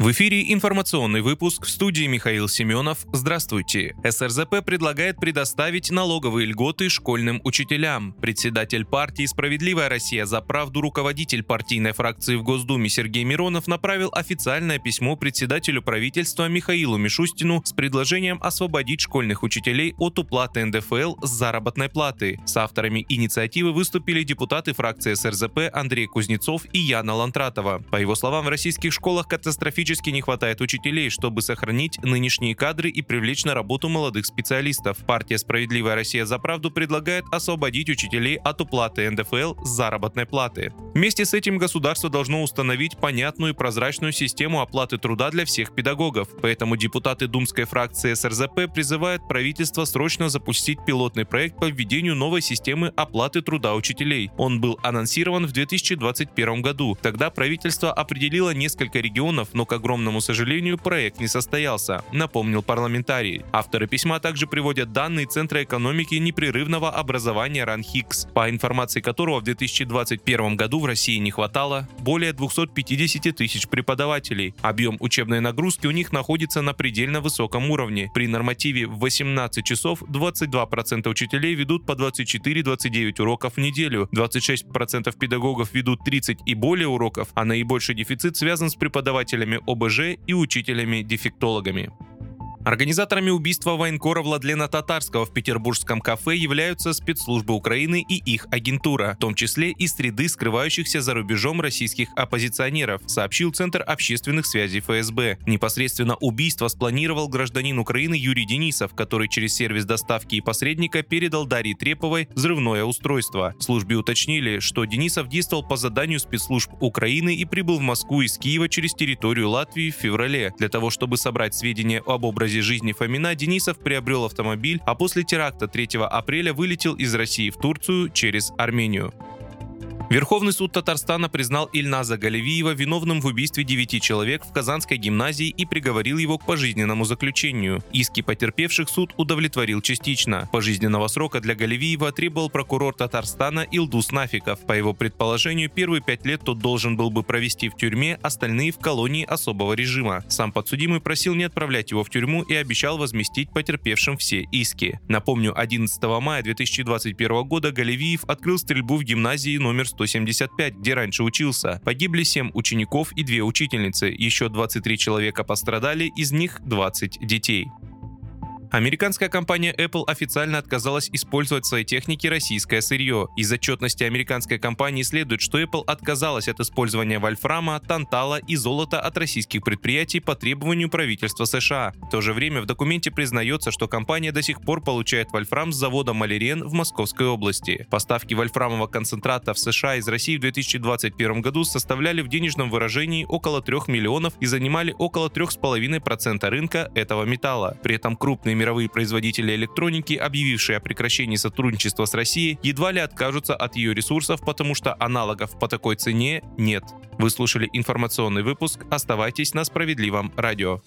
В эфире информационный выпуск в студии Михаил Семенов. Здравствуйте. СРЗП предлагает предоставить налоговые льготы школьным учителям. Председатель партии «Справедливая Россия за правду» руководитель партийной фракции в Госдуме Сергей Миронов направил официальное письмо председателю правительства Михаилу Мишустину с предложением освободить школьных учителей от уплаты НДФЛ с заработной платы. С авторами инициативы выступили депутаты фракции СРЗП Андрей Кузнецов и Яна Лантратова. По его словам, в российских школах катастрофически критически не хватает учителей, чтобы сохранить нынешние кадры и привлечь на работу молодых специалистов. Партия «Справедливая Россия за правду» предлагает освободить учителей от уплаты НДФЛ с заработной платы. Вместе с этим государство должно установить понятную и прозрачную систему оплаты труда для всех педагогов. Поэтому депутаты думской фракции СРЗП призывают правительство срочно запустить пилотный проект по введению новой системы оплаты труда учителей. Он был анонсирован в 2021 году. Тогда правительство определило несколько регионов, но как огромному сожалению, проект не состоялся, напомнил парламентарий. Авторы письма также приводят данные Центра экономики непрерывного образования РАНХИКС, по информации которого в 2021 году в России не хватало более 250 тысяч преподавателей. Объем учебной нагрузки у них находится на предельно высоком уровне. При нормативе в 18 часов 22% учителей ведут по 24-29 уроков в неделю, 26% педагогов ведут 30 и более уроков, а наибольший дефицит связан с преподавателями ОБЖ и учителями-дефектологами. Организаторами убийства военкора Владлена Татарского в петербургском кафе являются спецслужбы Украины и их агентура, в том числе и среды скрывающихся за рубежом российских оппозиционеров, сообщил Центр общественных связей ФСБ. Непосредственно убийство спланировал гражданин Украины Юрий Денисов, который через сервис доставки и посредника передал Дарье Треповой взрывное устройство. В службе уточнили, что Денисов действовал по заданию спецслужб Украины и прибыл в Москву из Киева через территорию Латвии в феврале для того, чтобы собрать сведения об образе образе жизни Фомина Денисов приобрел автомобиль, а после теракта 3 апреля вылетел из России в Турцию через Армению. Верховный суд Татарстана признал Ильназа Галевиева виновным в убийстве девяти человек в Казанской гимназии и приговорил его к пожизненному заключению. Иски потерпевших суд удовлетворил частично. Пожизненного срока для Галевиева требовал прокурор Татарстана Илдус Нафиков. По его предположению, первые пять лет тот должен был бы провести в тюрьме, остальные в колонии особого режима. Сам подсудимый просил не отправлять его в тюрьму и обещал возместить потерпевшим все иски. Напомню, 11 мая 2021 года Галевиев открыл стрельбу в гимназии номер 100 175, где раньше учился. Погибли 7 учеников и 2 учительницы, еще 23 человека пострадали, из них 20 детей. Американская компания Apple официально отказалась использовать в своей технике российское сырье. Из отчетности американской компании следует, что Apple отказалась от использования вольфрама, тантала и золота от российских предприятий по требованию правительства США. В то же время в документе признается, что компания до сих пор получает вольфрам с завода Малерен в Московской области. Поставки вольфрамового концентрата в США из России в 2021 году составляли в денежном выражении около 3 миллионов и занимали около 3,5% рынка этого металла. При этом крупные мировые производители электроники, объявившие о прекращении сотрудничества с Россией, едва ли откажутся от ее ресурсов, потому что аналогов по такой цене нет. Вы слушали информационный выпуск. Оставайтесь на справедливом радио.